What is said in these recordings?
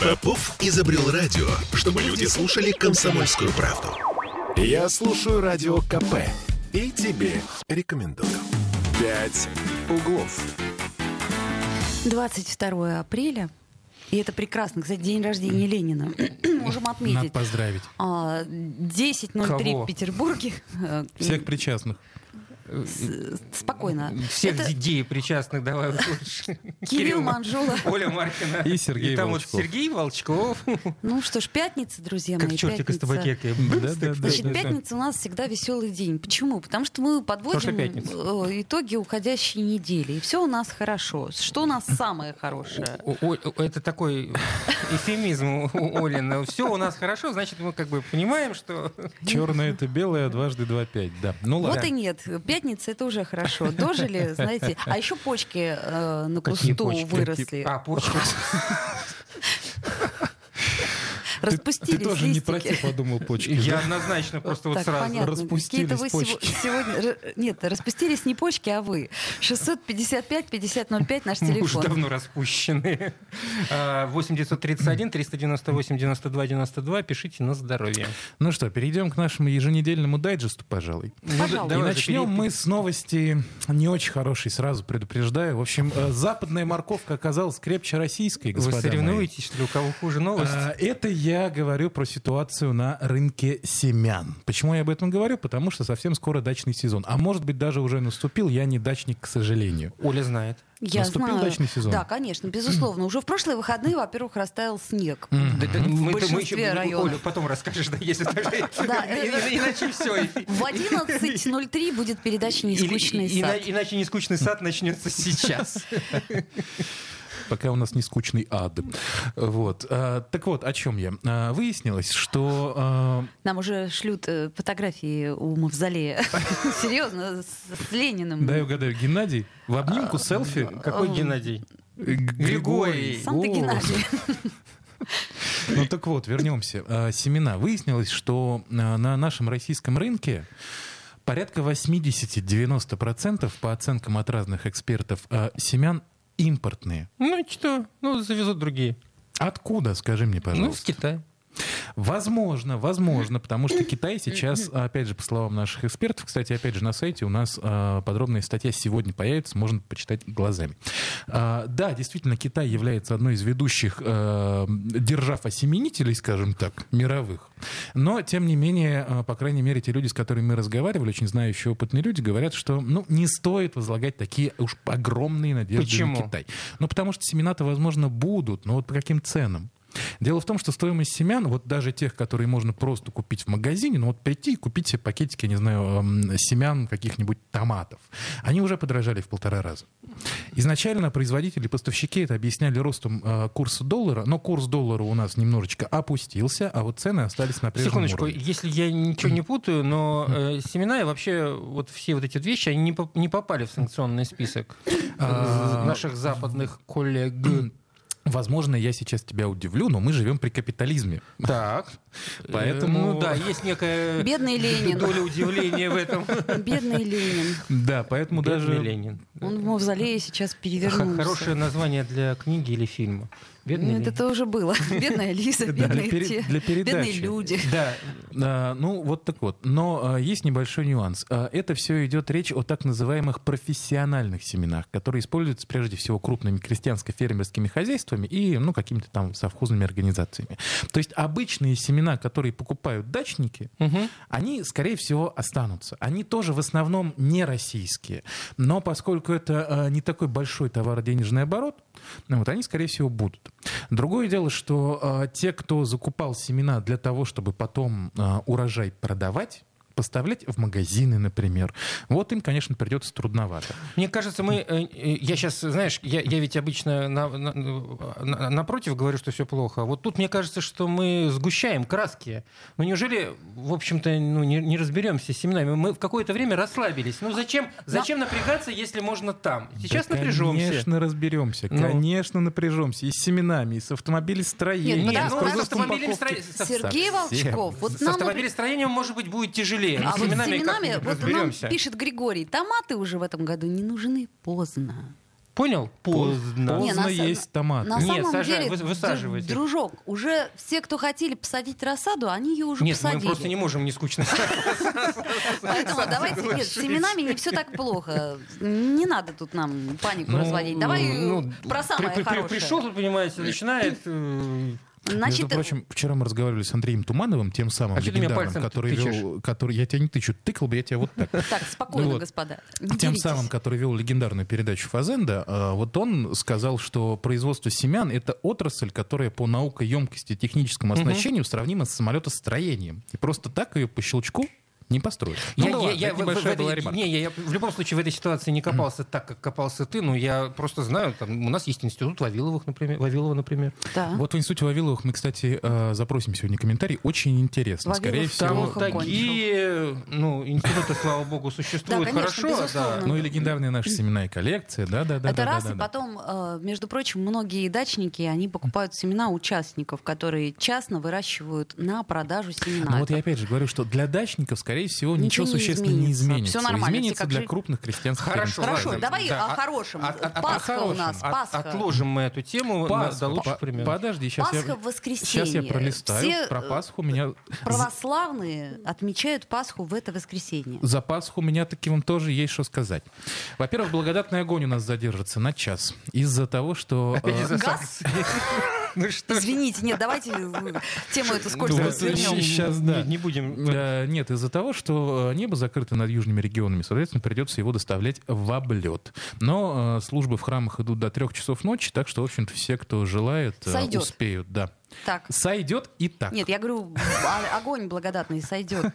Попов изобрел радио, чтобы люди слушали комсомольскую правду. Я слушаю радио КП и тебе рекомендую. «Пять углов». 22 апреля. И это прекрасно. Кстати, день рождения Ленина. Можем Надо отметить. поздравить. А, 10.03 Кого? в Петербурге. Всех причастных. С- Спокойно. Всех Это детей причастных давай услышим. Кирилл Ма- Манжула. Оля Маркина. И Сергей И там Волчков. вот Сергей Волчков. Ну что ж, пятница, друзья Как мои. чертик из пятница. табакерки. Значит, пятница у нас всегда веселый день. Почему? Потому что мы подводим э, итоги уходящей недели. И все у нас хорошо. Что у нас самое хорошее? Это такой эфемизм у Олина. Все у нас хорошо, значит, мы как бы понимаем, что... Черное это белое, дважды два пять. Да. Ну Вот ладно. и нет. Пятница это уже хорошо. Дожили, знаете. А еще почки э, на кусту выросли. А, почки. Распустились ты тоже не листики. про те подумал почки. Я да? однозначно просто вот Так, сразу. понятно. распустились вы почки. сегодня... Нет, распустились не почки, а вы. 655-5005 наш Мы уже телефон. давно распущены. А, 8 931 398 92 92. Пишите на здоровье. Ну что, перейдем к нашему еженедельному дайджесту, пожалуй. Ну, Пожалуйста. И начнем мы с новости не очень хорошей, сразу предупреждаю. В общем, э, западная морковка оказалась крепче российской, Вы господа мои. соревнуетесь, что ли, у кого хуже новость? А, Это я говорю про ситуацию на рынке семян. Почему я об этом говорю? Потому что совсем скоро дачный сезон. А может быть, даже уже наступил. Я не дачник, к сожалению. Оля знает. Я Наступил знаю. дачный сезон? Да, конечно, безусловно. Уже в прошлые выходные, во-первых, растаял снег. Да, да, мы, большинстве мы еще, районов. Оля, потом расскажешь, да, если Иначе все. В 11.03 будет передача «Нескучный сад». Иначе нескучный сад начнется сейчас. Пока у нас не скучный ад. Вот. А, Так вот, о чем я? А, Выяснилось, что а, Нам уже шлют э, фотографии у Мавзолея. Серьезно, с Лениным. Дай угадаю, Геннадий в обнимку селфи. Какой Геннадий? Григорий. Сам ты. Геннадий. Ну так вот, вернемся. Семена. Выяснилось, что на нашем российском рынке порядка 80-90% по оценкам от разных экспертов семян импортные. Ну что? Ну, завезут другие. Откуда, скажи мне, Ну, пожалуйста? Китая. Возможно, возможно, потому что Китай сейчас, опять же, по словам наших экспертов, кстати, опять же, на сайте у нас а, подробная статья сегодня появится, можно почитать глазами. А, да, действительно, Китай является одной из ведущих а, держав-осеменителей, скажем так, мировых. Но, тем не менее, а, по крайней мере, те люди, с которыми мы разговаривали, очень знающие, опытные люди, говорят, что ну, не стоит возлагать такие уж огромные надежды Почему? на Китай. Ну, потому что семена-то, возможно, будут, но вот по каким ценам? Дело в том, что стоимость семян, вот даже тех, которые можно просто купить в магазине, ну вот прийти и купить себе пакетики, я не знаю, эм, семян каких-нибудь томатов, они уже подорожали в полтора раза. Изначально производители, поставщики это объясняли ростом э, курса доллара, но курс доллара у нас немножечко опустился, а вот цены остались на прежнем Секундочку, уровне. если я ничего не путаю, но э, семена и вообще вот все вот эти вот вещи, они не попали в санкционный список э, А, наших западных коллег. Возможно, я сейчас тебя удивлю, но мы живем при капитализме. Так. Поэтому- Ну да, есть некая Бедный Ленин. доля удивления в этом. Бедный Ленин. Да, поэтому Бедный даже... Ленин. Он в Мавзолее сейчас перевернулся. Хорошее название для книги или фильма. Бедный Нет, Ленин. это уже было. Бедная Лиза, бедные те, бедные люди. Да, А, ну, вот так вот. Но а, есть небольшой нюанс. А, это все идет речь о так называемых профессиональных семенах, которые используются прежде всего крупными крестьянско-фермерскими хозяйствами и ну, какими-то там совхозными организациями. То есть обычные семена, которые покупают дачники, они, скорее всего, останутся. Они тоже в основном не российские. Но поскольку это не такой большой товароденежный оборот, ну, вот они, скорее всего, будут. Другое дело, что а, те, кто закупал семена для того, чтобы потом а, урожай продавать, поставлять в магазины, например, вот им, конечно, придется трудновато. Мне кажется, мы... э, э, Я сейчас, знаешь, я, я ведь обычно на- на- на- напротив говорю, что все плохо. Вот тут мне кажется, что мы сгущаем краски. Ну неужели, в общем-то, ну, не, не разберемся с семенами? Мы в какое-то время расслабились. Ну зачем, зачем напрягаться, если можно там? Сейчас Да, напряжемся. Конечно, разберемся. Ну. Конечно, напряжемся. И с семенами, и с автомобилестроением. Нет, Нет, ну, с упаковки. стро- со- Сергей. Волчков, вот С нам... автомобилестроением, может быть, будет тяжелее. Но А с вот с семенами вот нам пишет Григорий, томаты уже в этом году не нужны поздно. Понял? Поздно. Не, Поздно на есть томаты. На Нет, самом сажай, деле, вы- высаживайте. дружок, уже все, кто хотели посадить рассаду, они ее уже Нет, посадили. мы просто не можем не скучно. Поэтому давайте, нет, с семенами не все так плохо. Не надо тут нам панику Ну, разводить. Давай Ну, э, про самое хорошее. Пришел, понимаете, начинает... э, Значит, Между прочим, вчера мы разговаривали с Андреем Тумановым, тем самым А легендарным, который тычешь? вел, который, я тебя не тычу, тыкал бы я тебя вот так. так, спокойно, Вот. господа. не Тем самым, который вел легендарную передачу Фазенда, э, вот он сказал, что производство семян — это отрасль, которая по наукоемкости и техническому оснащению сравнима с самолетостроением. И просто так ее по щелчку не построить. Ну, Я- да я- ладно, я это в- небольшая в была ремарка. Не, я, я в любом случае в этой ситуации не копался так, как копался ты, но я просто знаю, там, у нас есть институт Вавиловых, например, Вавилова, например. Да. Вот в институте Вавиловых мы, кстати, э, запросим сегодня комментарий. Очень интересно. Вавилов Скорее там всего, плохо Такие, ну, институты, слава богу, существуют Да, конечно, хорошо. безусловно. ну и легендарные наши семена и коллекции. Да, да, да. Это да, раз, да, и да. потом, э, между прочим, многие дачники, они покупают семена участников, которые частно выращивают на продажу семена. Ну вот я опять же говорю, что для дачников, скорее всего, Ничего ничего, не существенно не изменится. изменится. Всё нормально, Изменится все для жили. крупных крестьянских Хорошо. Хорошо, ладно. давай Да, о а- хорошем. а- а- а- Пасха о у нас, хорошем. Пасха. От- отложим мы эту тему Пасха. до лучших времен. Подожди, сейчас Пасха я... в воскресенье. Сейчас я пролистаю. Все, Про э, Пасху меня... Православные отмечают Пасху в это воскресенье. За Пасху у меня таки вам тоже есть что сказать. Во-первых, благодатный огонь у нас задержится на час. Из-за того, что... Э, из-за Газ? Ну что. Извините, нет, давайте тему эту Ну, скользкую вот свернем. щ- щас, да. Не, будем. Э, Нет, из-за того, что э, небо закрыто над южными регионами, соответственно, придется его доставлять в облет. Но э, службы в храмах идут до трех часов ночи, так что, в общем-то, все, кто желает, Сойдет. успеют. Да. Так. Сойдет и так. Нет, я говорю, огонь благодатный сойдет.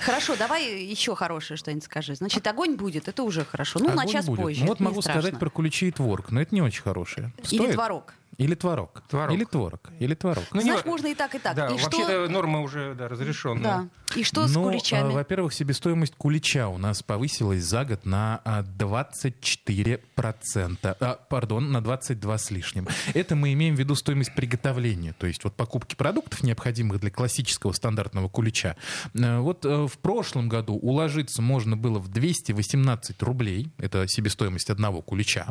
Хорошо, давай еще хорошее что-нибудь скажи. Значит, огонь будет, это уже хорошо. Ну, на Огонь час будет. позже. Ну, вот могу страшно. сказать про куличи и творог, но это не очень хорошее. Или Стоит? творог. Или творог. Творог. Или творог. Или творог. Ну, не Знаешь, ва- можно и так, и так. Да, и вообще-то что... норма уже да, разрешенная. Да. И что с Ну, куличами? а, во-первых, себестоимость кулича у нас повысилась за год на а, 24%. А, пардон, на 22 с лишним. Это мы имеем в виду стоимость приготовления, то есть вот покупки продуктов, необходимых для классического стандартного кулича. Э, Вот э, в прошлом году уложиться можно было в 218 рублей, это себестоимость одного кулича.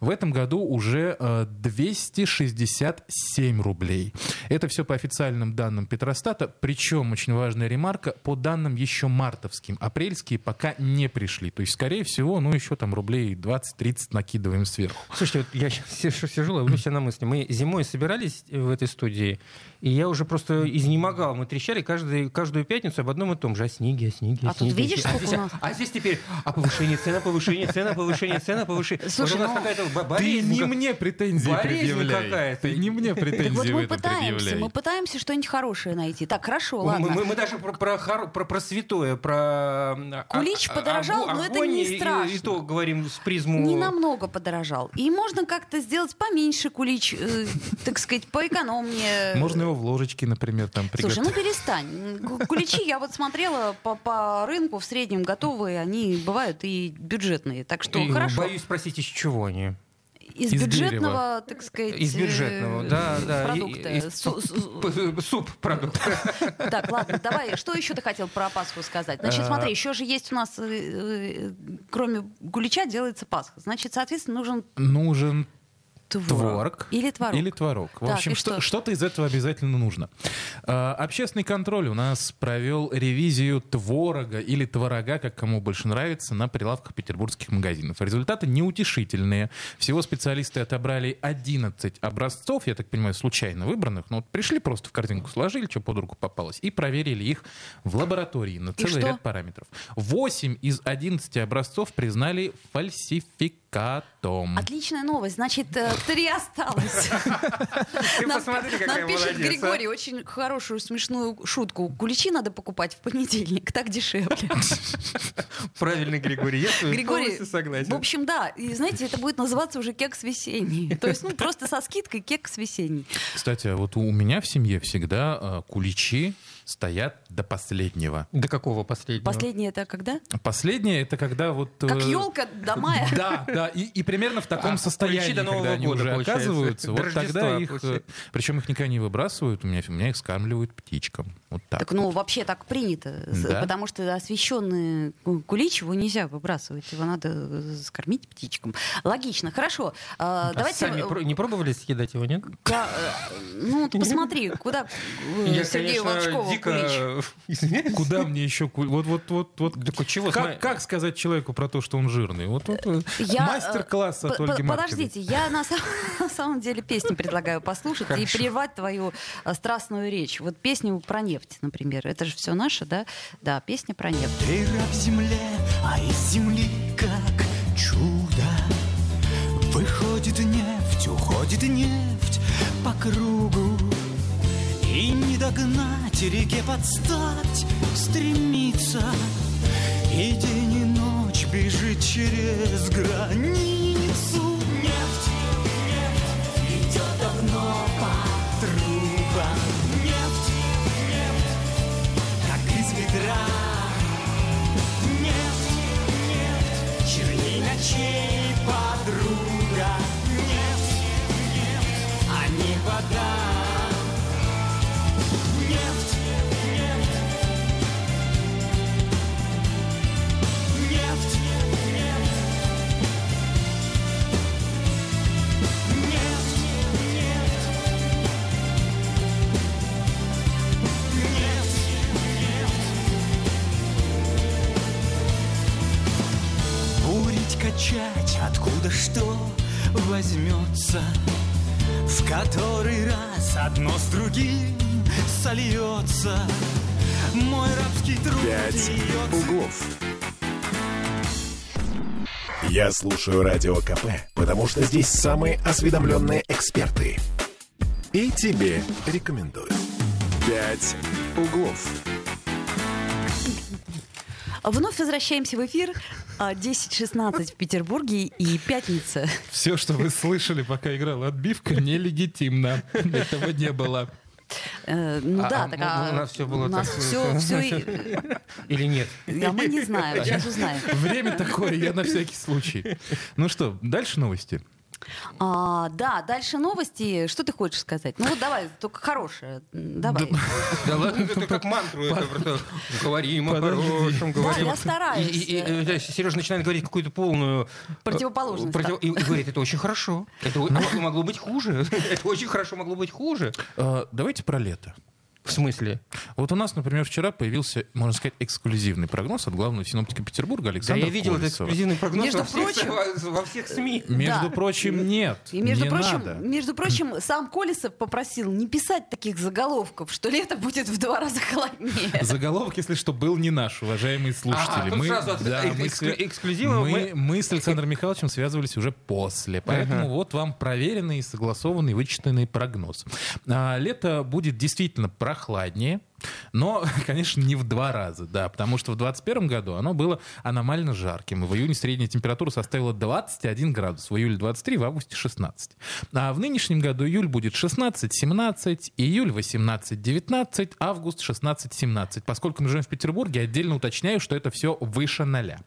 В этом году уже э, 267 рублей. Это все по официальным данным Петростата, причем очень важная ремарка, по данным еще мартовским. Апрельские пока не пришли. То есть, скорее всего, ну еще там рублей 20-30 накидываем сверху. Слушайте, вот я сейчас сижу, ловлю себя на мысли. Мы зимой собирались в этой студии, и я уже просто изнемогал. Мы трещали каждый, каждую пятницу об одном и том же. О снеге, о снеге, о А тут снеге. видишь, а, сколько здесь, у нас? а здесь теперь о повышении цена, повышение цена, повышение цена, повышение. Слушай, вот у нас ну, какая-то бо- Ты болезнь. не мне претензии болезнь предъявляй. какая-то. Ты не мне претензии вот мы пытаемся, мы пытаемся что-нибудь хорошее найти. Так, хорошо, ладно. мы- мы даже про, про, про- про святое, про... а- Кулич а- подорожал, огонь но это не и- и- страшно. И, то говорим с призму... Не намного подорожал. И можно как-то сделать поменьше кулич, э, так сказать, поэкономнее. Можно его в ложечке, например, там Слушай, приготовить. ну перестань. Ку- Куличи, я вот смотрела по, по рынку в среднем готовые, они бывают и бюджетные. Так что И хорошо. Боюсь спросить, из чего они? Из, Из бюджетного, так сказать, Из бюджетного, э, да, да. продукта. из суп продукт. Так, ладно, давай, что еще ты хотел про Пасху сказать? Значит, А. смотри, еще же есть у нас, э, э, кроме гулича, делается Пасха. Значит, соответственно, нужен Нужен творог. Или творог. Или творог. В Так, общем, что, что? что-то из этого обязательно нужно. А, общественный контроль у нас провел ревизию творога или творога, как кому больше нравится, на прилавках петербургских магазинов. Результаты неутешительные. Всего специалисты отобрали 11 образцов, я так понимаю, случайно выбранных. Но вот пришли просто в корзинку, сложили, что под руку попалось, и проверили их в лаборатории на целый ряд параметров. 8 из 11 образцов признали фальсификатом. Отличная новость. Значит, э, три осталось. Ты Нам- пишет а. Григорий очень хорошую смешную шутку. Куличи надо покупать в понедельник, так дешевле. Правильно, Григорий, я Григорий, согласен. в общем, да. И знаете, это будет называться уже кекс весенний. То есть, ну, просто со скидкой кекс весенний. Кстати, а вот у меня в семье всегда э, куличи стоят до последнего. До какого последнего? Последнее это когда? Последнее это когда вот... э, Как елка до мая. Да, да, и, и примерно в таком А, состоянии, до Нового когда они года, уже получается. оказываются, До вот Рождества тогда их, э, причем их никогда не выбрасывают, у меня, у меня их скармливают птичкам. Вот так. Так, ну, вообще так принято. Да? Потому что освещенный ку- кулич его нельзя выбрасывать. Его надо э, скормить птичкам. Логично. Хорошо. А, А давайте... сами э, про- не пробовали съедать его, нет? ка- э, ну, посмотри, куда э, Я, Сергею Волчкову дико кулич. Куда мне еще... ку- Вот, вот, вот, вот. Так чего? Как, как сказать человеку про то, что он жирный? Вот, вот, э, Я, мастер-класс э, от по- Ольги. Подождите, я на, сам- на самом деле песню предлагаю послушать и прервать твою э, страстную речь. Вот песню про нефть, например. Это же все наше, да? Да, песня про нефть. Ты раб земле, а из земли как чудо Выходит нефть, уходит нефть по кругу И не догнать, реке подстать стремится И день и ночь бежит через границу Нефть, нефть идет давно по из ведра Нефть, черней ночей подруга Нефть, нефть, а не вода сольется Мой рабский труд «Пять углов». Я слушаю Радио КП, потому что здесь самые осведомленные эксперты. И тебе рекомендую. «Пять углов». Вновь возвращаемся в эфир. А, 10.16 в Петербурге и пятница. Все, что вы слышали, пока играла отбивка, нелегитимно. Этого не было. Э, Ну А- да, а так у а нас было у нас так, все, э, все, Или нет? а мы не знаем, сейчас узнаем. Время такое, я на всякий случай. Ну что, дальше новости. А, да, дальше новости. Что ты хочешь сказать? Ну вот давай, только хорошее. Давай. Да ладно, ты как мантру это просто говорим о хорошем, Да, говорим. я стараюсь. Сережа начинает говорить какую-то полную... э, Противоположность, против- да. И говорит, это очень хорошо. Это а могло быть хуже. Это очень хорошо могло быть хуже. Э, Давайте про лето. В смысле? Вот у нас, например, вчера появился, можно сказать, эксклюзивный прогноз от главного синоптика Петербурга Да, Александра я видел этот эксклюзивный прогноз Между во всех, прочим- во- во всех СМИ. Между Да. прочим, нет. И между не прочим, надо. между прочим, сам Колесов попросил не писать таких заголовков, что лето будет в два раза холоднее. Заголовок, если что, был не наш, уважаемые слушатели. А, тут сразу от- эк- мы, эксклю- свя- эксклюзива мы, мы- мы с Александром Михайловичем связывались уже после. Поэтому Ага. вот вам проверенный, согласованный, вычитанный прогноз. А, лето будет действительно прохладнее. Но, конечно, не в два раза, да, потому что в 2021 году оно было аномально жарким. В июне средняя температура составила 21 градус, в июле 23, в августе 16. А в нынешнем году июль будет 16-17, июль 18-19, август 16-17. Поскольку мы живем в Петербурге, отдельно уточняю, что это все выше ноля.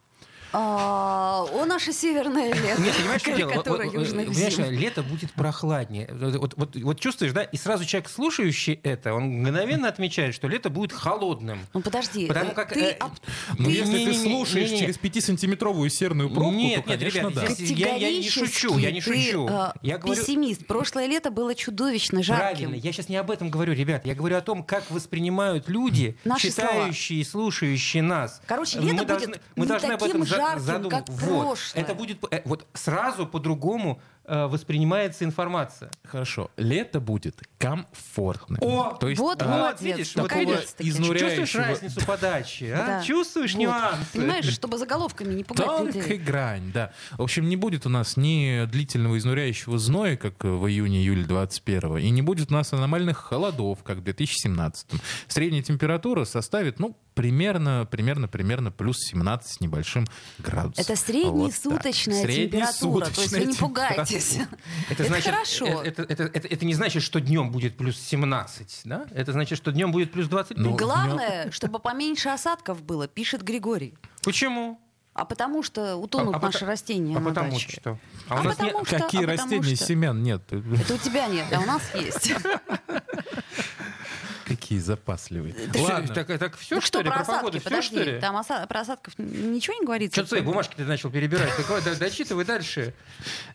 А, О, наше северное лето. Нет, понимаешь, что дело? Вот- Карикатура вот, южных понимаешь, зим. лето будет прохладнее. Вот, вот- вот чувствуешь, да? И сразу человек, слушающий это, он мгновенно отмечает, что лето будет холодным. Ну подожди, Потому э, как, ты э, об- Ну, Ты- если ты слушаешь через 5-сантиметровую серную пробку, Нет, то, нет, конечно, ребята, да. здесь- Я- я не шучу, я не шучу. ты, э, Я говорю- пессимист. Прошлое лето было чудовищно жарким. Правильно, я сейчас не об этом говорю, ребят. Я говорю о том, как воспринимают люди, Наши читающие и слушающие нас. Короче, Мы лето должны- будет мы не должны об таким этом жарким, задум- как Вот. прошлое. Это будет э, вот сразу по-другому э, воспринимается информация. Хорошо. Лето будет комфортным. О, То есть, Вот, а, молодец, видишь, вот изнуряющего- Чувствуешь разницу подачи? а? Да. Чувствуешь Вот. нюансы? Понимаешь, чтобы заголовками не пугать Тонкая людей. грань, да. В общем, не будет у нас ни длительного изнуряющего зноя, как в июне-июле 21 и не будет у нас аномальных холодов, как в 2017 Средняя температура составит, ну, примерно, примерно, примерно плюс 17 с небольшим градусов. Это Вот так. среднесуточная температура. То есть вы не пугайтесь. Это значит, хорошо. э, Это, это- это- это не значит, что днем будет плюс 17, да? Это значит, что днем будет плюс 25. Ну, Главное, чтобы поменьше осадков было, пишет Григорий. Почему? А потому что утонут А- а наши пота- растения А на потому даче. что? А у нас потому нет- что- Какие а растения? что- Семян нет. Это у тебя нет, а у нас есть. Какие запасливые. Ладно. Так, так все, что ли? про погоду все, что ли? там оса- про осадков ничего не говорится? Что свои бумажки ты начал перебирать? Дочитывай дальше.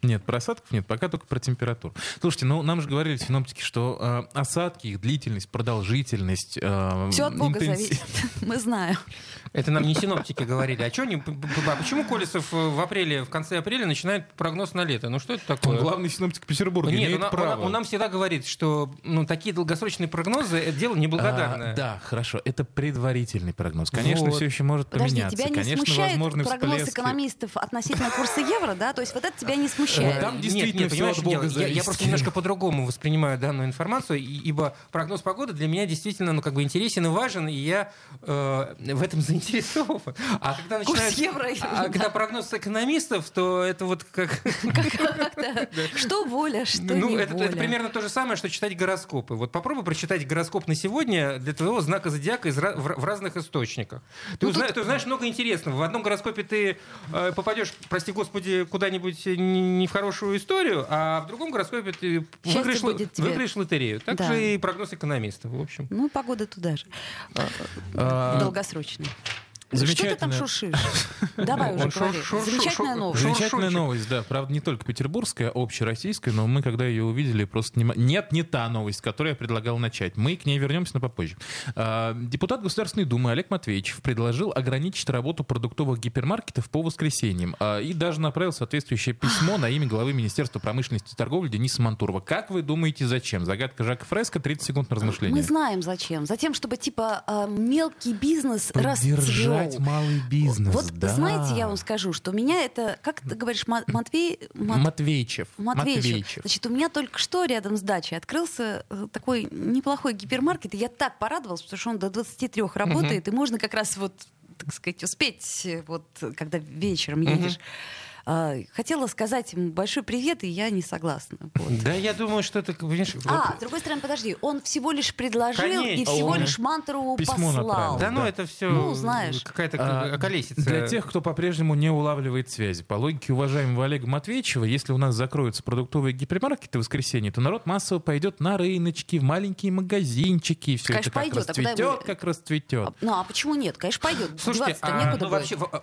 Нет, про осадков нет, пока только про температуру. Слушайте, ну нам же говорили синоптики, что э, осадки, их длительность, продолжительность... э, Все от Бога зависит. Мы знаем. Это нам не синоптики говорили. А, чё они, а почему Колесов в апреле, в конце апреля начинает прогноз на лето? Ну что это Он такое? главный синоптик Петербурга, Нет, имеет он, он- право. он нам всегда говорит, что ну, такие долгосрочные прогнозы это дело неблагодарное. А, да, хорошо. Это предварительный прогноз. Конечно, Вот. все еще может Подожди, поменяться. тебя не Конечно, смущает возможны прогноз всплески. экономистов относительно курса евро, да? То есть вот это тебя не смущает? Там Нет, действительно нет, всё понимаешь, от Бога дело? я, я просто немножко по-другому воспринимаю данную информацию, ибо прогноз погоды для меня действительно ну, как бы интересен и важен, и я э, в этом заинтересован. А когда начинают, евро, а да. когда прогноз экономистов, то это вот как... Что воля, что Ну, это, примерно то же самое, что читать гороскопы. Вот попробуй прочитать гороскоп на сегодня для твоего знака зодиака из, в, разных источниках. Ты, Ну, узна- тут- ты узнаешь много интересного. В одном гороскопе ты э, попадешь, прости господи, куда-нибудь не, не в хорошую историю, а в другом гороскопе ты выиграешь, лотерею. Так Да. же и прогноз экономистов, в общем. Ну, погода туда же. А, Долгосрочная. Что ты там шуршишь? Давай уже шур- говори. шур- Замечательная шур- новость. Замечательная новость, да. Правда, не только петербургская, а общероссийская, но мы, когда ее увидели, просто не... Нет, не та новость, которую я предлагал начать. Мы к ней вернемся, но попозже. А, Депутат Государственной Думы Олег Матвеевич предложил ограничить работу продуктовых гипермаркетов по воскресеньям а, и даже направил соответствующее письмо на имя главы Министерства промышленности и торговли Дениса Мантурова. Как вы думаете, зачем? Загадка Жака Фреско, 30 секунд на размышление. Мы знаем зачем. Затем, чтобы типа а, мелкий бизнес Поддержать малый бизнес, Вот да. знаете, я вам скажу, что меня это, как ты говоришь, Ма- Матвей, Мат- Матвейчев. Матвеевич. Значит, у меня только что рядом с дачей открылся э, такой неплохой гипермаркет, и я так порадовалась, потому что он до 23 работает, и можно как раз вот, так сказать, успеть, э, вот, когда вечером едешь. А, Хотела сказать ему большой привет, и я не согласна. Вот. Да, я думаю, что это, понимаешь, А, вот- с другой стороны, подожди, он всего лишь предложил и Конечно. всего Он лишь мантру письмо послал. направил. да, ну да. это все Ну, знаешь. какая-то А, колесица. Для тех, кто по-прежнему не улавливает связи. По логике уважаемого Олега Матвеевичева, если у нас закроются продуктовые гипермаркеты в воскресенье, то народ массово пойдет на рыночки, в маленькие магазинчики, и все Конечно, это как пойдет. А расцветет, ему- как расцветет. А, Ну, а почему нет? Конечно, пойдет. Слушайте, а, некуда ну, будет. вообще, в- а,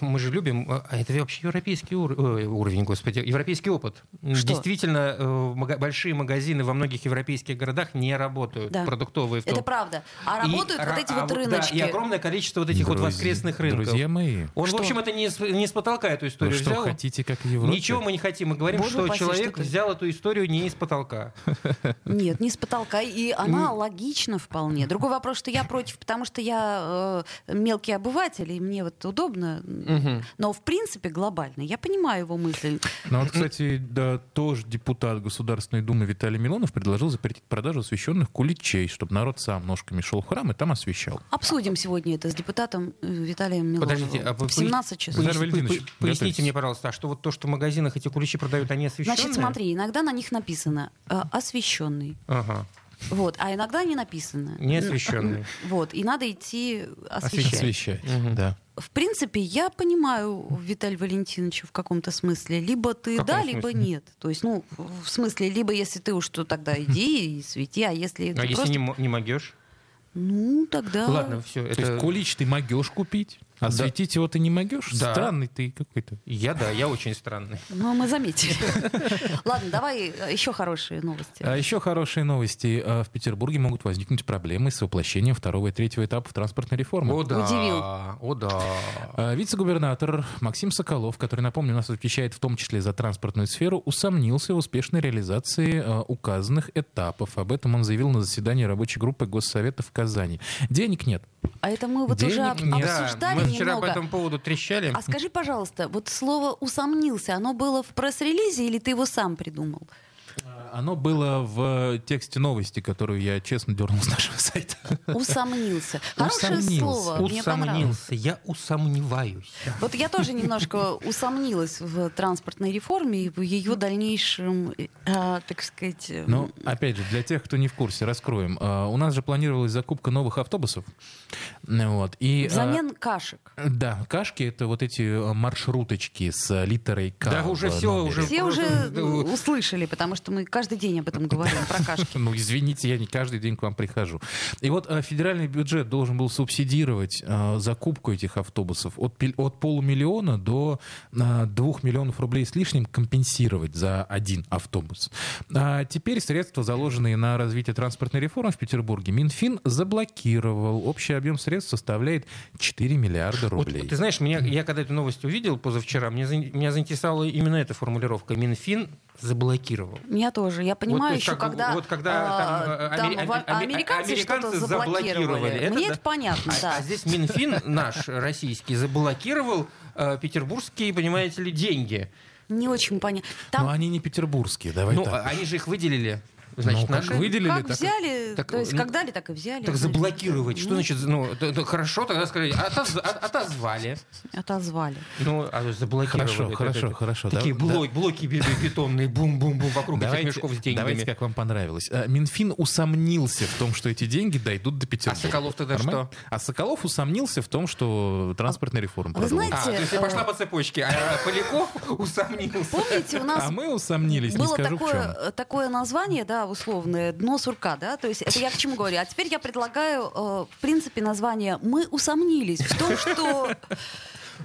мы же любим, а это вообще европейский ур- ой, уровень, господи, европейский опыт. Что? Действительно, э, мага- большие магазины во многих европейских городах не работают, Да. продуктовые. в том- Это правда. А И работают вот ра- эти а вот да, рыночки. и огромное количество вот этих вот Друзья- воскресных рынков. Друзья мои, Он, Что? в общем, это не с, не с потолка эту вы историю что, взял. хотите, как в Европе? Ничего мы не хотим. Мы говорим, Боже что упаси, человек что ты. взял эту историю не из потолка. Нет, не с потолка. И она логична вполне. Другой вопрос, что я против, потому что я э, мелкий обыватель, и мне вот удобно. Но в принципе глобально. Я понимаю его мысль. Ну вот, кстати, да, тоже депутат Государственной Думы Виталий Милонов предложил запретить продажу освященных куличей, чтобы народ сам ножками шел в храм и там освещал. Обсудим сегодня это с депутатом э, Виталием Милоновым. Подождите, а вы в 17 часов. Поясни- Валентинович, по- Поясните готовьтесь. мне, пожалуйста, а что вот то, что в магазинах эти куличи продают, они освещенные? Значит, смотри, иногда на них написано э, освещенный. Ага. Вот, а иногда не написано. Не освещенный. Вот, и надо идти освещать. Освещать, Мгм. да. В принципе, я понимаю Виталия Валентиновича в каком-то смысле. Либо ты да, либо смысле? нет. То есть, ну, в смысле, либо если ты уж что, тогда иди и свети, а если А ты если просто... не, мо- не могешь? Ну, тогда... Ладно, все. То Это... есть кулич ты могешь купить, а светить его ты не могешь? Да. Странный ты какой-то. Я, да, я очень странный. Ну, мы заметили. Ладно, давай э, еще хорошие новости. А еще хорошие новости. А, В Петербурге могут возникнуть проблемы с воплощением второго и третьего этапов транспортной реформы. да. Удивил. О, да. А, Вице-губернатор Максим Соколов, который, напомню, у нас отвечает в том числе за транспортную сферу, усомнился в успешной реализации указанных этапов. Об этом он заявил на заседании рабочей группы Госсовета в Казани. Денег нет. А это мы вот Денег уже об- нет. обсуждали да, мы вчера немного. по этому поводу трещали. А скажи, пожалуйста, вот слово «усомнился», оно было в пресс-релизе или ты его сам придумал? Оно было в тексте новости, которую я честно дернул с нашего сайта. Усомнился. Хорошее Усомнился. слово, мне. Усомнился, я усомневаюсь. Вот я тоже немножко усомнилась в транспортной реформе и в ее дальнейшем, э, а, так сказать... э, Но, опять же, для тех, кто не в курсе, раскроем. А, У нас же планировалась закупка новых автобусов. Вот. И, а, Взамен кашек. Да, кашки это вот эти э, маршруточки с литерой К. Да уже номере. уже- Все уже услышали, потому что мы каждый день об этом говорим, про кашки. Ну, извините, я не каждый день к вам прихожу. И вот э, федеральный бюджет должен был субсидировать э, закупку этих автобусов от, полумиллиона до э, двух миллионов рублей с лишним компенсировать за один автобус. А теперь средства, заложенные на развитие транспортной реформы в Петербурге, Минфин заблокировал. Общий объем средств составляет 4 миллиарда Вот, рублей. ты знаешь, меня, я когда эту новость увидел позавчера, за- меня заинтересовала именно эта формулировка. Минфин заблокировал. Меня тоже. Я понимаю то еще, как- когда, вот когда а, там, э, там амери- американцы, американцы что-то заблокировали. Это Мне да. это понятно, А, да. а здесь Минфин наш российский заблокировал э, петербургские, понимаете ли, деньги. Не очень понятно. Но Там они не петербургские, давай Ну, так. они же их выделили. Значит, Ну, как наши. выделили, как так- взяли, так, то есть ну, как дали, так и взяли. Так заблокировать. Что Ну, значит? Ну, это- это хорошо, тогда сказали, отоз- от- отозвали. Отозвали. Ну, а то заблокировали. Хорошо, Это- хорошо, это- хорошо. Такие Да- блоки, блоки бе- бе- бетонные, бум-бум-бум вокруг этих Давайте, мешков с деньгами. давайте, как вам понравилось. А, Минфин усомнился в том, что эти деньги дойдут до Петербурга. А Соколов тогда Нормально? что? А Соколов усомнился в том, что транспортная реформа Вы знаете, А, то есть я э, пошла по цепочке, а Поляков усомнился. Помните, у нас А мы усомнились, не было скажу в чем. такое, э, такое название, да, условное, дно сурка, да, то есть это я к чему говорю. А теперь я предлагаю, э, в принципе, название «Мы усомнились в том, что...»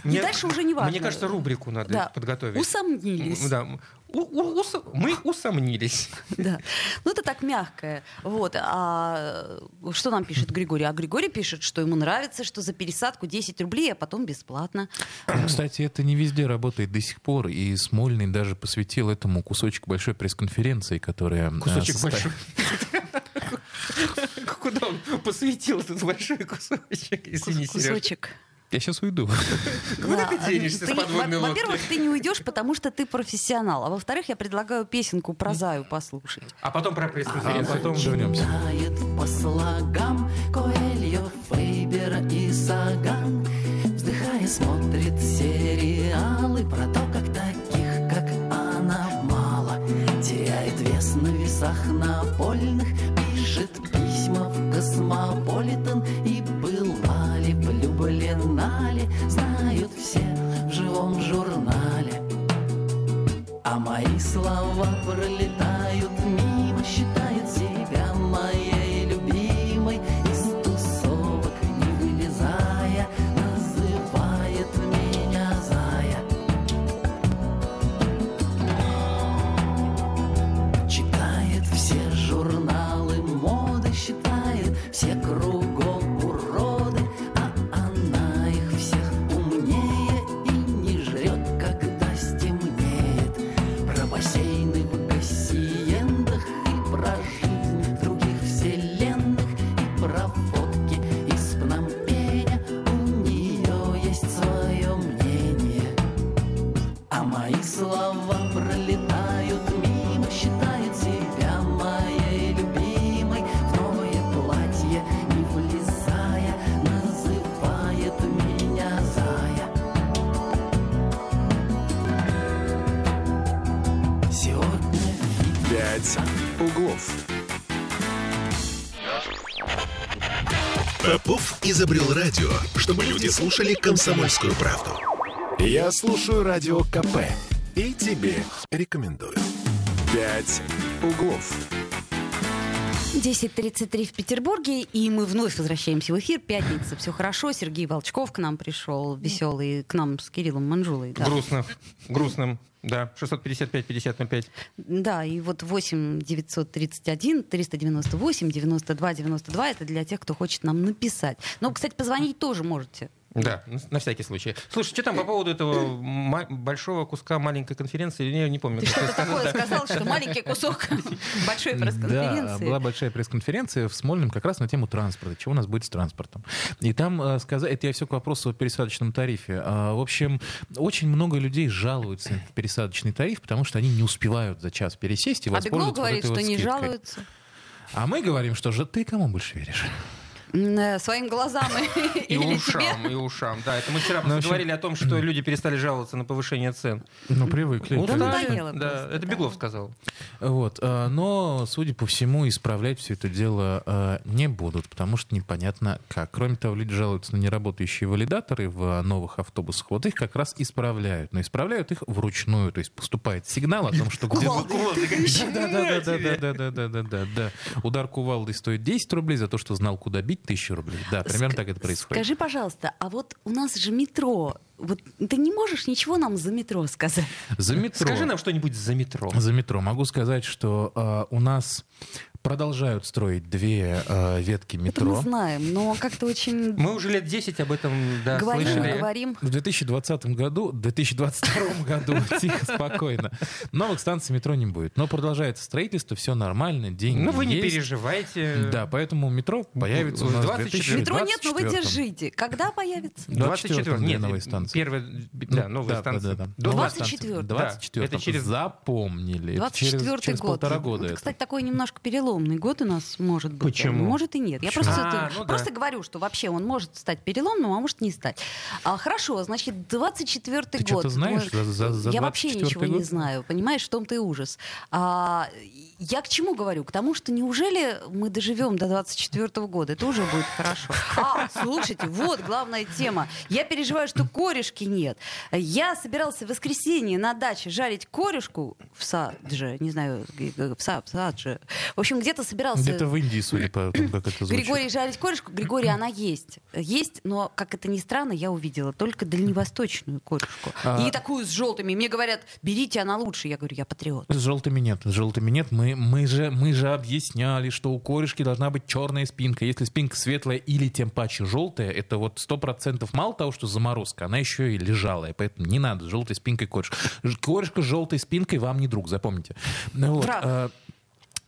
И Мне- дальше уже не важно. Мне кажется, рубрику надо Да. подготовить. Усомнились. Да. У- у- усо- Мы усомнились. Да. Ну, это так мягкое. Вот. А э, что нам пишет Григорий? А Григорий пишет, что ему нравится, что за пересадку 10 рублей, а потом бесплатно. Ну, Кстати, это не везде работает до сих пор, и Смольный даже посвятил этому кусочек большой пресс-конференции, которая... э, Кусочек состо- большой. Куда он посвятил этот большой кусочек? Извини, Сереж. Я сейчас уйду. Куда ты денешься с подводной? Во-первых, ты не уйдешь, потому что ты профессионал. А во-вторых, я предлагаю песенку про Заю послушать. А потом про А пресс-конференцию. потом вернемся. По слогам Коэльо, Фейбера и Саган Вздыхая смотрит сериалы Про то, как таких, как она, мало Теряет вес на весах напольных Пишет письма в Космополитен И была ли, влюблена ли Знают все в живом журнале. А мои слова пролетают мимо Считает «Пять углов». Попов изобрел радио, чтобы люди слушали комсомольскую правду. Я слушаю радио КП и тебе рекомендую. «Пять углов». 10.33 в Петербурге, и мы вновь возвращаемся в эфир. Пятница, все хорошо. Сергей Волчков к нам пришел, веселый, к нам с Кириллом Манжулой. Да, Грустно. Грустным. Да. 655-5005. да и вот 8 931 398 92 92 это для тех, кто хочет нам написать. Но, кстати, позвонить тоже можете. Да, на на всякий случай. Слушай, что там по поводу этого большого куска маленькой конференции? Я не помню. Ты что-то такое да. сказал, что маленький кусок большой Да, пресс-конференции. была большая пресс-конференция в Смольном как раз на тему транспорта. Чего у нас будет с транспортом? И там э, сказать, это я все к вопросу о пересадочном тарифе. А, В общем, очень много людей жалуются на пересадочный тариф, потому что они не успевают за час пересесть и А воспользоваться вот говорит, этой что вот не скидкой. жалуются. А мы говорим, что же ты кому больше веришь? Э, своим глазам и, и ушам, себе. И ушам, да. Это мы вчера ну, говорили о том, что люди перестали жаловаться на повышение цен. Ну, привыкли. Устали, да, да. Просто, это да. Сказал. Вот. Э, но, судя по всему, исправлять все это дело э, не будут, потому что непонятно как. Кроме того, люди жалуются на неработающие валидаторы в новых автобусах. Вот их как раз исправляют. Но исправляют их вручную. То есть поступает сигнал о том, что... Да-да-да. Удар кувалды стоит 10 рублей за то, что знал, куда бить 1000 рублей. Да, примерно Ск- так это происходит. Скажи, пожалуйста, а вот у нас же метро. Вот ты не можешь ничего нам за метро сказать? За метро. Скажи нам что-нибудь за метро. За метро. Могу сказать, что э, у нас продолжают строить две э, ветки Это мы метро. знаем, но как-то очень Мы уже лет 10 об этом да, говорим, слышали. говорим. В 2020 году, в 2022 году, тихо, спокойно, новых станций метро не будет. Но продолжается строительство, все нормально, деньги Ну, вы не есть. переживайте. Да, поэтому метро появится у В нас в 24. 2024. Метро нет, но вы держите. Когда появится? 24 Нет, новые станции. Первая, да, Ну, новая да, станция. да, да, да. До Новая 24. станция. Да, 24 это через- Запомнили. Это через, 24 через год. полтора года. Это, это. кстати, такой немножко переломный год у нас может быть. Почему? Может и нет. Я Почему? просто, А, это- ну да. просто говорю, что вообще он может стать переломным, а может не стать. А, хорошо, значит, 24 Ты год. что-то знаешь за- за- за Я вообще 24 ничего не год? знаю. Понимаешь, в том-то и ужас. А, я к чему говорю? К тому, что неужели мы доживем до 24 года? Это уже будет хорошо. А, слушайте, вот главная тема. Я переживаю, что корешки нет. Я собирался в воскресенье на даче жарить корешку в садже, не знаю, сад, в садже. В общем, где-то собирался... Где-то в Индии, судя по тому, как это звучит. Григорий жарить корешку. Григорий, она есть. Есть, но, как это ни странно, я увидела только дальневосточную корешку. А- И такую с желтыми. Мне говорят, берите, она лучше. Я говорю, я патриот. С желтыми нет. С желтыми нет. Мы, мы, же, мы же объясняли, что у корешки должна быть черная спинка. Если спинка светлая или тем паче желтая, это вот сто процентов мало того, что заморозка, она еще и лежалая. Поэтому не надо с желтой спинкой корешка. Корешка с желтой спинкой вам не друг, запомните. Ну вот, Враг.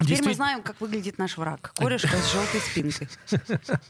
Теперь мы знаем, как выглядит наш враг. Корешка с желтой спинкой.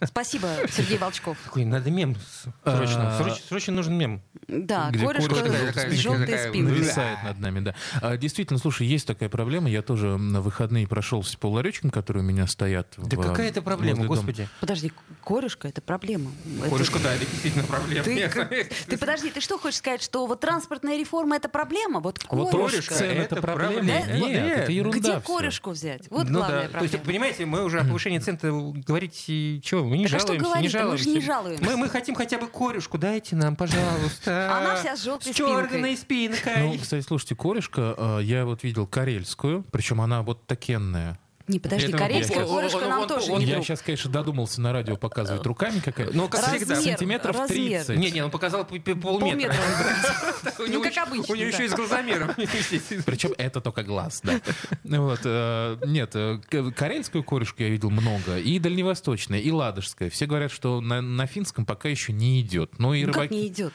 Спасибо, Сергей Волчков. Какой надо мем срочно. А, Срочно, срочно нужен мем. Да, Где корешка корешка с желтой спинкой. нависает над нами, да. А, действительно, слушай, есть такая проблема. Я тоже на выходные прошелся по ларечкам, которые у меня стоят. Да в, какая это проблема, господи. Подожди, корешка это проблема. Это- Корешка, да, это действительно проблема. Ты, как- ты подожди, ты что хочешь сказать, что вот транспортная реформа это проблема? Вот Вот корешка. рост цен это, это проблема. проблема. Нет, Нет. это ерунда Где корешку взять? Вот Ну главная да, то есть, понимаете, мы уже о повышении цен говорить и чего, мы не Так а что жалуемся, не говорить-то? Мы жалуемся. же не жалуемся. Мы, мы хотим хотя бы корешку, дайте нам, пожалуйста. Она вся с желтой черной спинкой. Ну, кстати, слушайте, корешка, э, я вот видел карельскую, причем она вот такенная. Не, подожди, Это корешка он- нам он- тоже он- не я друг. сейчас, конечно, додумался на радио показывать руками какая Ну, как Размер, всегда. Сантиметров размер. 30. Не, не, он показал полметра. Ну, него как еще- обычно, У него еще и с глазомером. Причем это только глаз, да. Ну Вот, э, нет, э, к- карельскую корешку я видел много, и дальневосточная, и ладожская. Все говорят, что на, финском пока еще не идет. Но и Ну, как рыбаки... не идет?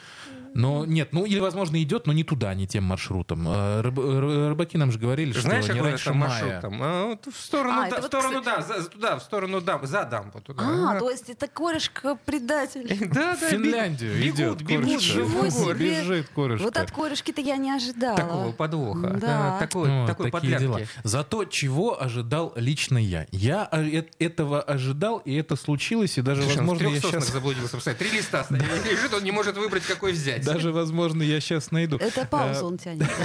Но нет, ну или, возможно, идет, но не туда, не тем маршрутом. Э, рыб- ры- рыбаки нам же говорили, что Знаешь, не раньше там мая. маршрут там? А, вот В сторону, А, да, это в вот, сторону, да, за- туда, в сторону дам, за дамбу туда. А, то есть это корешка предатель. Да, В да, Финляндию бегут, идет бегут, корешка. Себе. Бежит корешка. Вот от корешки-то я не ожидала. Такого подвоха. Да. А, Такой, Ну, такой такие дела. Зато чего ожидал лично я? Я а, э- этого ожидал, и это случилось, и даже, Слушай, возможно, я сейчас... заблудился. Три листа лежит, он не может выбрать, какой взять. Даже, возможно, я сейчас найду. Это паузу он тянет, да.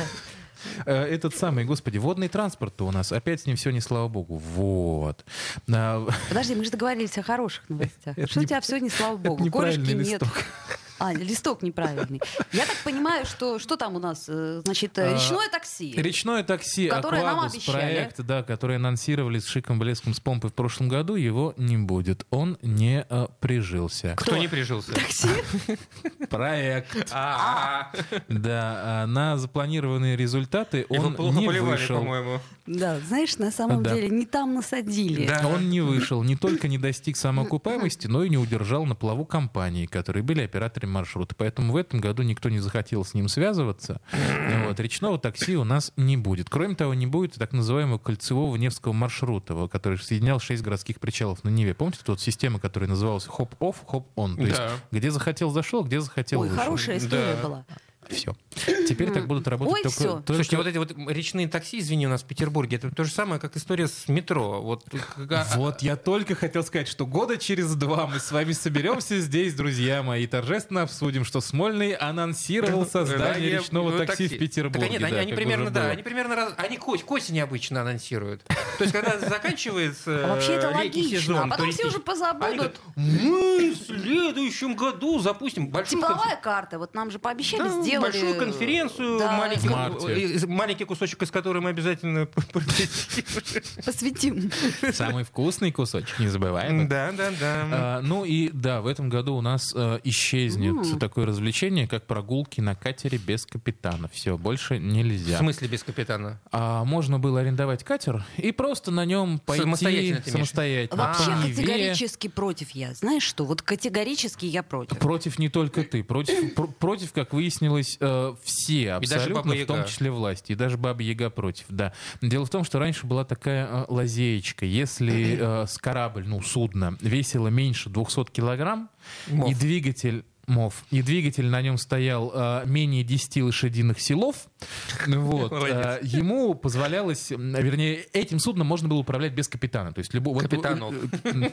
Э, Этот самый, господи, водный транспорт у нас. Опять с ним все не слава богу. Вот. А, Подожди, мы же договорились о хороших новостях. Это Что у не- тебя все не слава богу? Корешки нет. листок. А, листок неправильный. Я так понимаю, что что там у нас? э, Значит, э, А, речное такси. Речное такси Которое нам обещали. проект, да, который анонсировали с шиком, блеском, с помпой в прошлом году, его не будет. Он не э, прижился. Кто не прижился? Такси? Проект. А, Да, а на запланированные результаты он плохо не поливали, вышел. по-моему. Да, знаешь, на самом деле не там насадили. Да. Он не вышел, не только не достиг самоокупаемости, но и не удержал на плаву компании, которые были операторами маршрута. Поэтому в этом году никто не захотел с ним связываться. Вот, речного такси у нас не будет. Кроме того, не будет так называемого кольцевого Невского маршрута, который соединял шесть городских причалов на Неве. Помните тот система, которая называлась хоп-офф, хоп-он? То есть Да. где захотел, зашел, где захотел, Ой, вышел. хорошая история Да. была. Все. Теперь так будут работать Ой, только, только- Слушайте, вот эти вот речные такси, извини, у нас в Петербурге, это то же самое, как история с метро. Вот, а- Вот я только хотел сказать, что года через два мы с вами соберемся здесь, друзья мои, и торжественно обсудим, что Смольный анонсировал Да, создание речного такси в Петербурге. Так нет, они, примерно, да, они примерно, раз- они к, ос- к осени обычно анонсируют. То есть, когда заканчивается А Вообще это э, летний логично. сезон А потом все уже позабудут. мы в следующем году запустим большую Тепловая карта. Вот нам же пообещали, Да, сделали... большую конференцию, Да, маленький, В э, маленький кусочек из которой мы обязательно посвятим. Самый вкусный кусочек, не забываем. Да, да, да. А, ну и да, в этом году у нас э, исчезнет такое развлечение, как прогулки на катере без капитана. Все, больше В нельзя. смысле без капитана? А можно было арендовать катер и просто на нем пойти Самостоятельно самостоятельно. Вообще категорически против я. Знаешь что? Вот категорически я против. Против не только ты, против, пр- против как выяснилось, э, все абсолютно, в том числе власти, и даже Баба Яга против, да. Дело в том, что раньше была такая э, лазеечка, если э, с корабль, ну, судно весило меньше 200 килограмм, Мов. и двигатель мов. И двигатель на нем стоял э, менее 10 лошадиных силов. Вот. Молодец. Э, ему позволялось, вернее, этим судном можно было управлять без капитана. То есть любого... вот, Капитанов. э,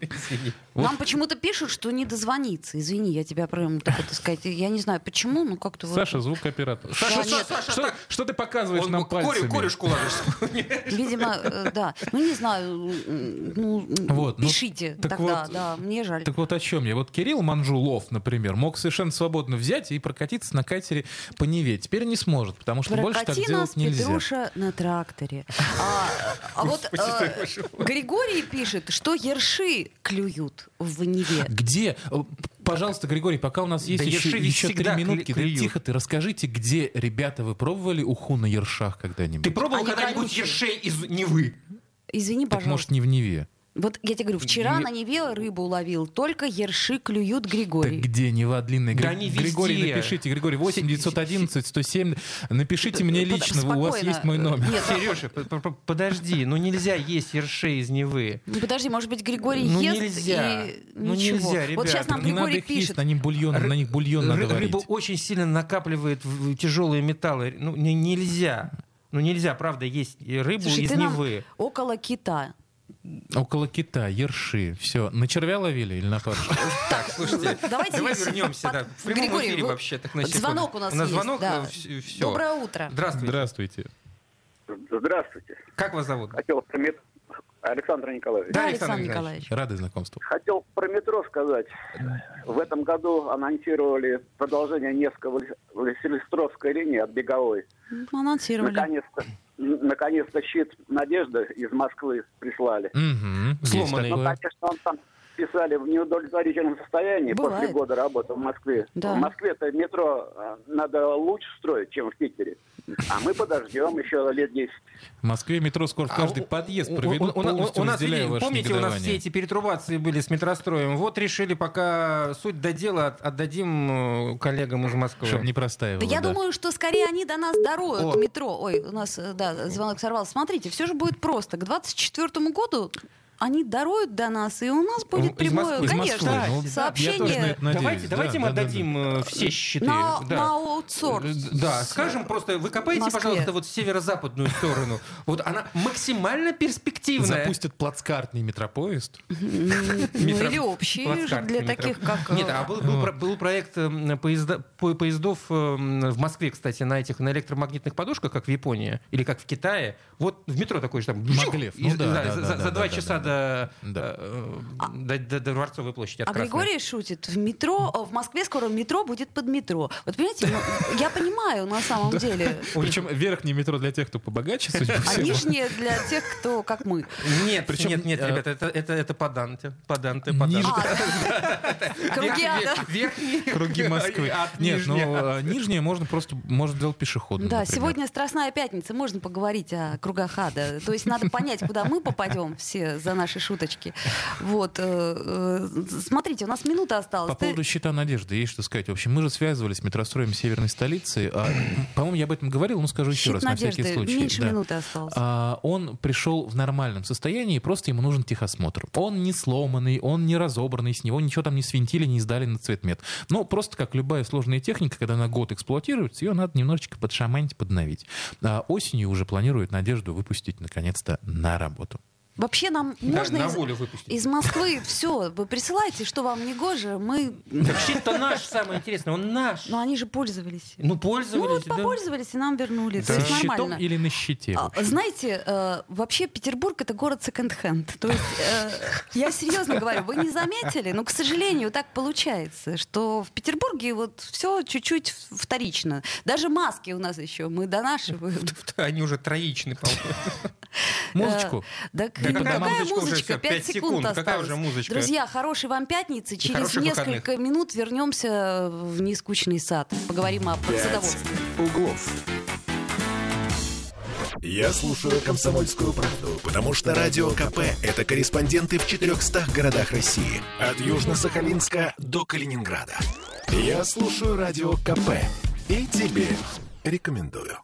Извини. Нам почему-то пишут, что не дозвониться. Извини, я тебя прям так это сказать. Я не знаю почему, но как-то вот... Саша, звукооператор. Саша, нет. Саша, Что, ты показываешь нам пальцами? корюшку ложишь. Видимо, э, да. Ну, не знаю. Ну, Вот, ну, пишите так тогда, вот, да. Мне жаль. Так вот о чем я. Вот Кирилл Манжулов, например, мог совершенно свободно взять и прокатиться на катере по Неве. Теперь не сможет, потому что больше так делать нельзя. Петруша, на тракторе. А, а вот э, Григорий пишет, что ерши клюют в Неве. Где? Э, Пожалуйста, Григорий, пока у нас есть Да еще, еще три минутки, да клюют. тихо ты расскажите, где, ребята, вы пробовали уху на ершах когда-нибудь? Ты пробовал когда-нибудь ершей из Невы? Извини, Так пожалуйста. может не в Неве? Вот я тебе говорю, вчера Е- на Неве рыбу ловил, только ерши клюют Так Григорий. где Нева длинная? Да Гри- они Григорий, везде. напишите. Григорий, 8 911 107. Напишите мне лично, у вас есть мой номер. Нет, Сережа, п- п- подожди, ну нельзя есть ершей из Невы. ну подожди, может быть, Григорий Ну, ест нельзя. и Ну, ничего. нельзя, вот сейчас ребята, нам Не надо Григорий есть, пишет. на них бульон, на них бульон надо варить. Рыба очень сильно накапливает тяжелые металлы. Ну, не- нельзя. Ну, нельзя, правда, есть рыбу Слушай, из Невы. около кита. Около кита, ерши. Все. На червя ловили или на паршу? Так, слушайте, Давайте вернемся. В прямом эфире вообще. На. Звонок у нас У нас есть, звонок, да. все. Доброе утро. Здравствуйте. Здравствуйте. Здравствуйте. Как вас зовут? Хотел. Александр Николаевич. Да, Александр Александр Николаевич. Рады знакомству. Хотел про метро сказать. В этом году анонсировали продолжение Невской Василистровской линии от Беговой. Анонсировали. Наконец-то, наконец-то щит Надежды из Москвы прислали. Есть Сломанный. Ну, конечно, он там писали в неудовлетворительном состоянии Бывает. после года работы в Москве. Да. В Москве-то метро а, надо лучше строить, чем в Питере. А мы подождем еще лет 10. В Москве метро скоро в каждый А подъезд проведут, у- у- у- полностью у нас, Помните, у нас все эти перетрубации были с метростроем? Вот решили, пока суть до дела от- отдадим э, коллегам из Москвы. Чтобы не простаивало. Да я да. думаю, что скорее они до нас дороют О. метро. Ой, у нас, э, да, звонок сорвался. Смотрите, все же будет просто. К 24 году они дороют до нас, и у нас будет Из прямое, Москвы. Из конечно, Москвы. Ну, я тоже на сообщение это надеюсь. давайте Да, давайте мы да, да, отдадим э, все щиты. на, да. на аутсорс. Да, скажем просто, вы копаете, Москве. пожалуйста, вот в северо-западную сторону. Вот она максимально перспективная. Запустят плацкартный метропоезд. Ну, или плацкартный для таких, как... э, Нет, а был, был, про- был проект э, по- поездов э, в Москве, кстати, на этих на электромагнитных подушках, как в Японии, или как в Китае. Вот в метро такой же там... Маглев. за, два часа до, э, Дворцовой площади. А. Григорий шутит, в метро, о, в Москве скоро метро будет под метро. Вот понимаете, ну, я понимаю на самом деле. Причем верхнее метро для тех, кто побогаче, судя по А нижнее для тех, кто как мы. Нет, Причем, нет, нет, э, ребята, это, это, это поданты. Поданты, Ниже- поданты. А, круги ада. Верхний. Круги Москвы. Нет, ну а, нижнее можно просто можно сделать пешеходным. Да, сегодня Страстная пятница, можно поговорить о кругах ада. То есть надо понять, куда мы попадем все за наши шуточки. Вот. э, э, Смотрите, у нас минута осталась. По поводу щита надежды, есть что сказать. В общем, мы же связывались с метростроем северной столицы. А, по-моему, я об этом говорил, но скажу еще раз, на всякий случай. Меньше минуты осталось. А, он пришел в нормальном состоянии, просто ему нужен техосмотр. Он не сломанный, он не разобранный, с него ничего там не свинтили, не сдали на цветмет. Но просто как любая сложная техника, когда она год эксплуатируется, ее надо немножечко подшаманить, подновить. А осенью уже планируют Надежду выпустить наконец-то на работу. Вообще нам Да, можно на из, волю выпустить. из Москвы все. Вы присылайте, что вам не гоже. Мы... Вообще-то наш самое интересное, он наш. Но они же пользовались. Ну, Ну пользовались, вот да. попользовались и нам вернули. Со То есть щитом нормально. или на щите? А, Знаете, э, вообще Петербург это город секонд-хенд. То есть э, я серьезно говорю, вы не заметили, но, к сожалению, так получается, что в Петербурге вот все чуть-чуть вторично. Даже маски у нас еще мы донашиваем. Они уже троичны, по-моему. Музычку. Э, Какая какая музычка уже? Пять пять секунд секунд. Какая уже музычка? Друзья, хорошей вам пятницы. Через несколько выходных. минут вернемся в нескучный сад. Поговорим о «Пять продовольствии. углов». Я слушаю «Комсомольскую правду», потому что «Радио КП» — это корреспонденты в 400 городах России. От Южно-Сахалинска до Калининграда. Я слушаю «Радио КП» и тебе рекомендую.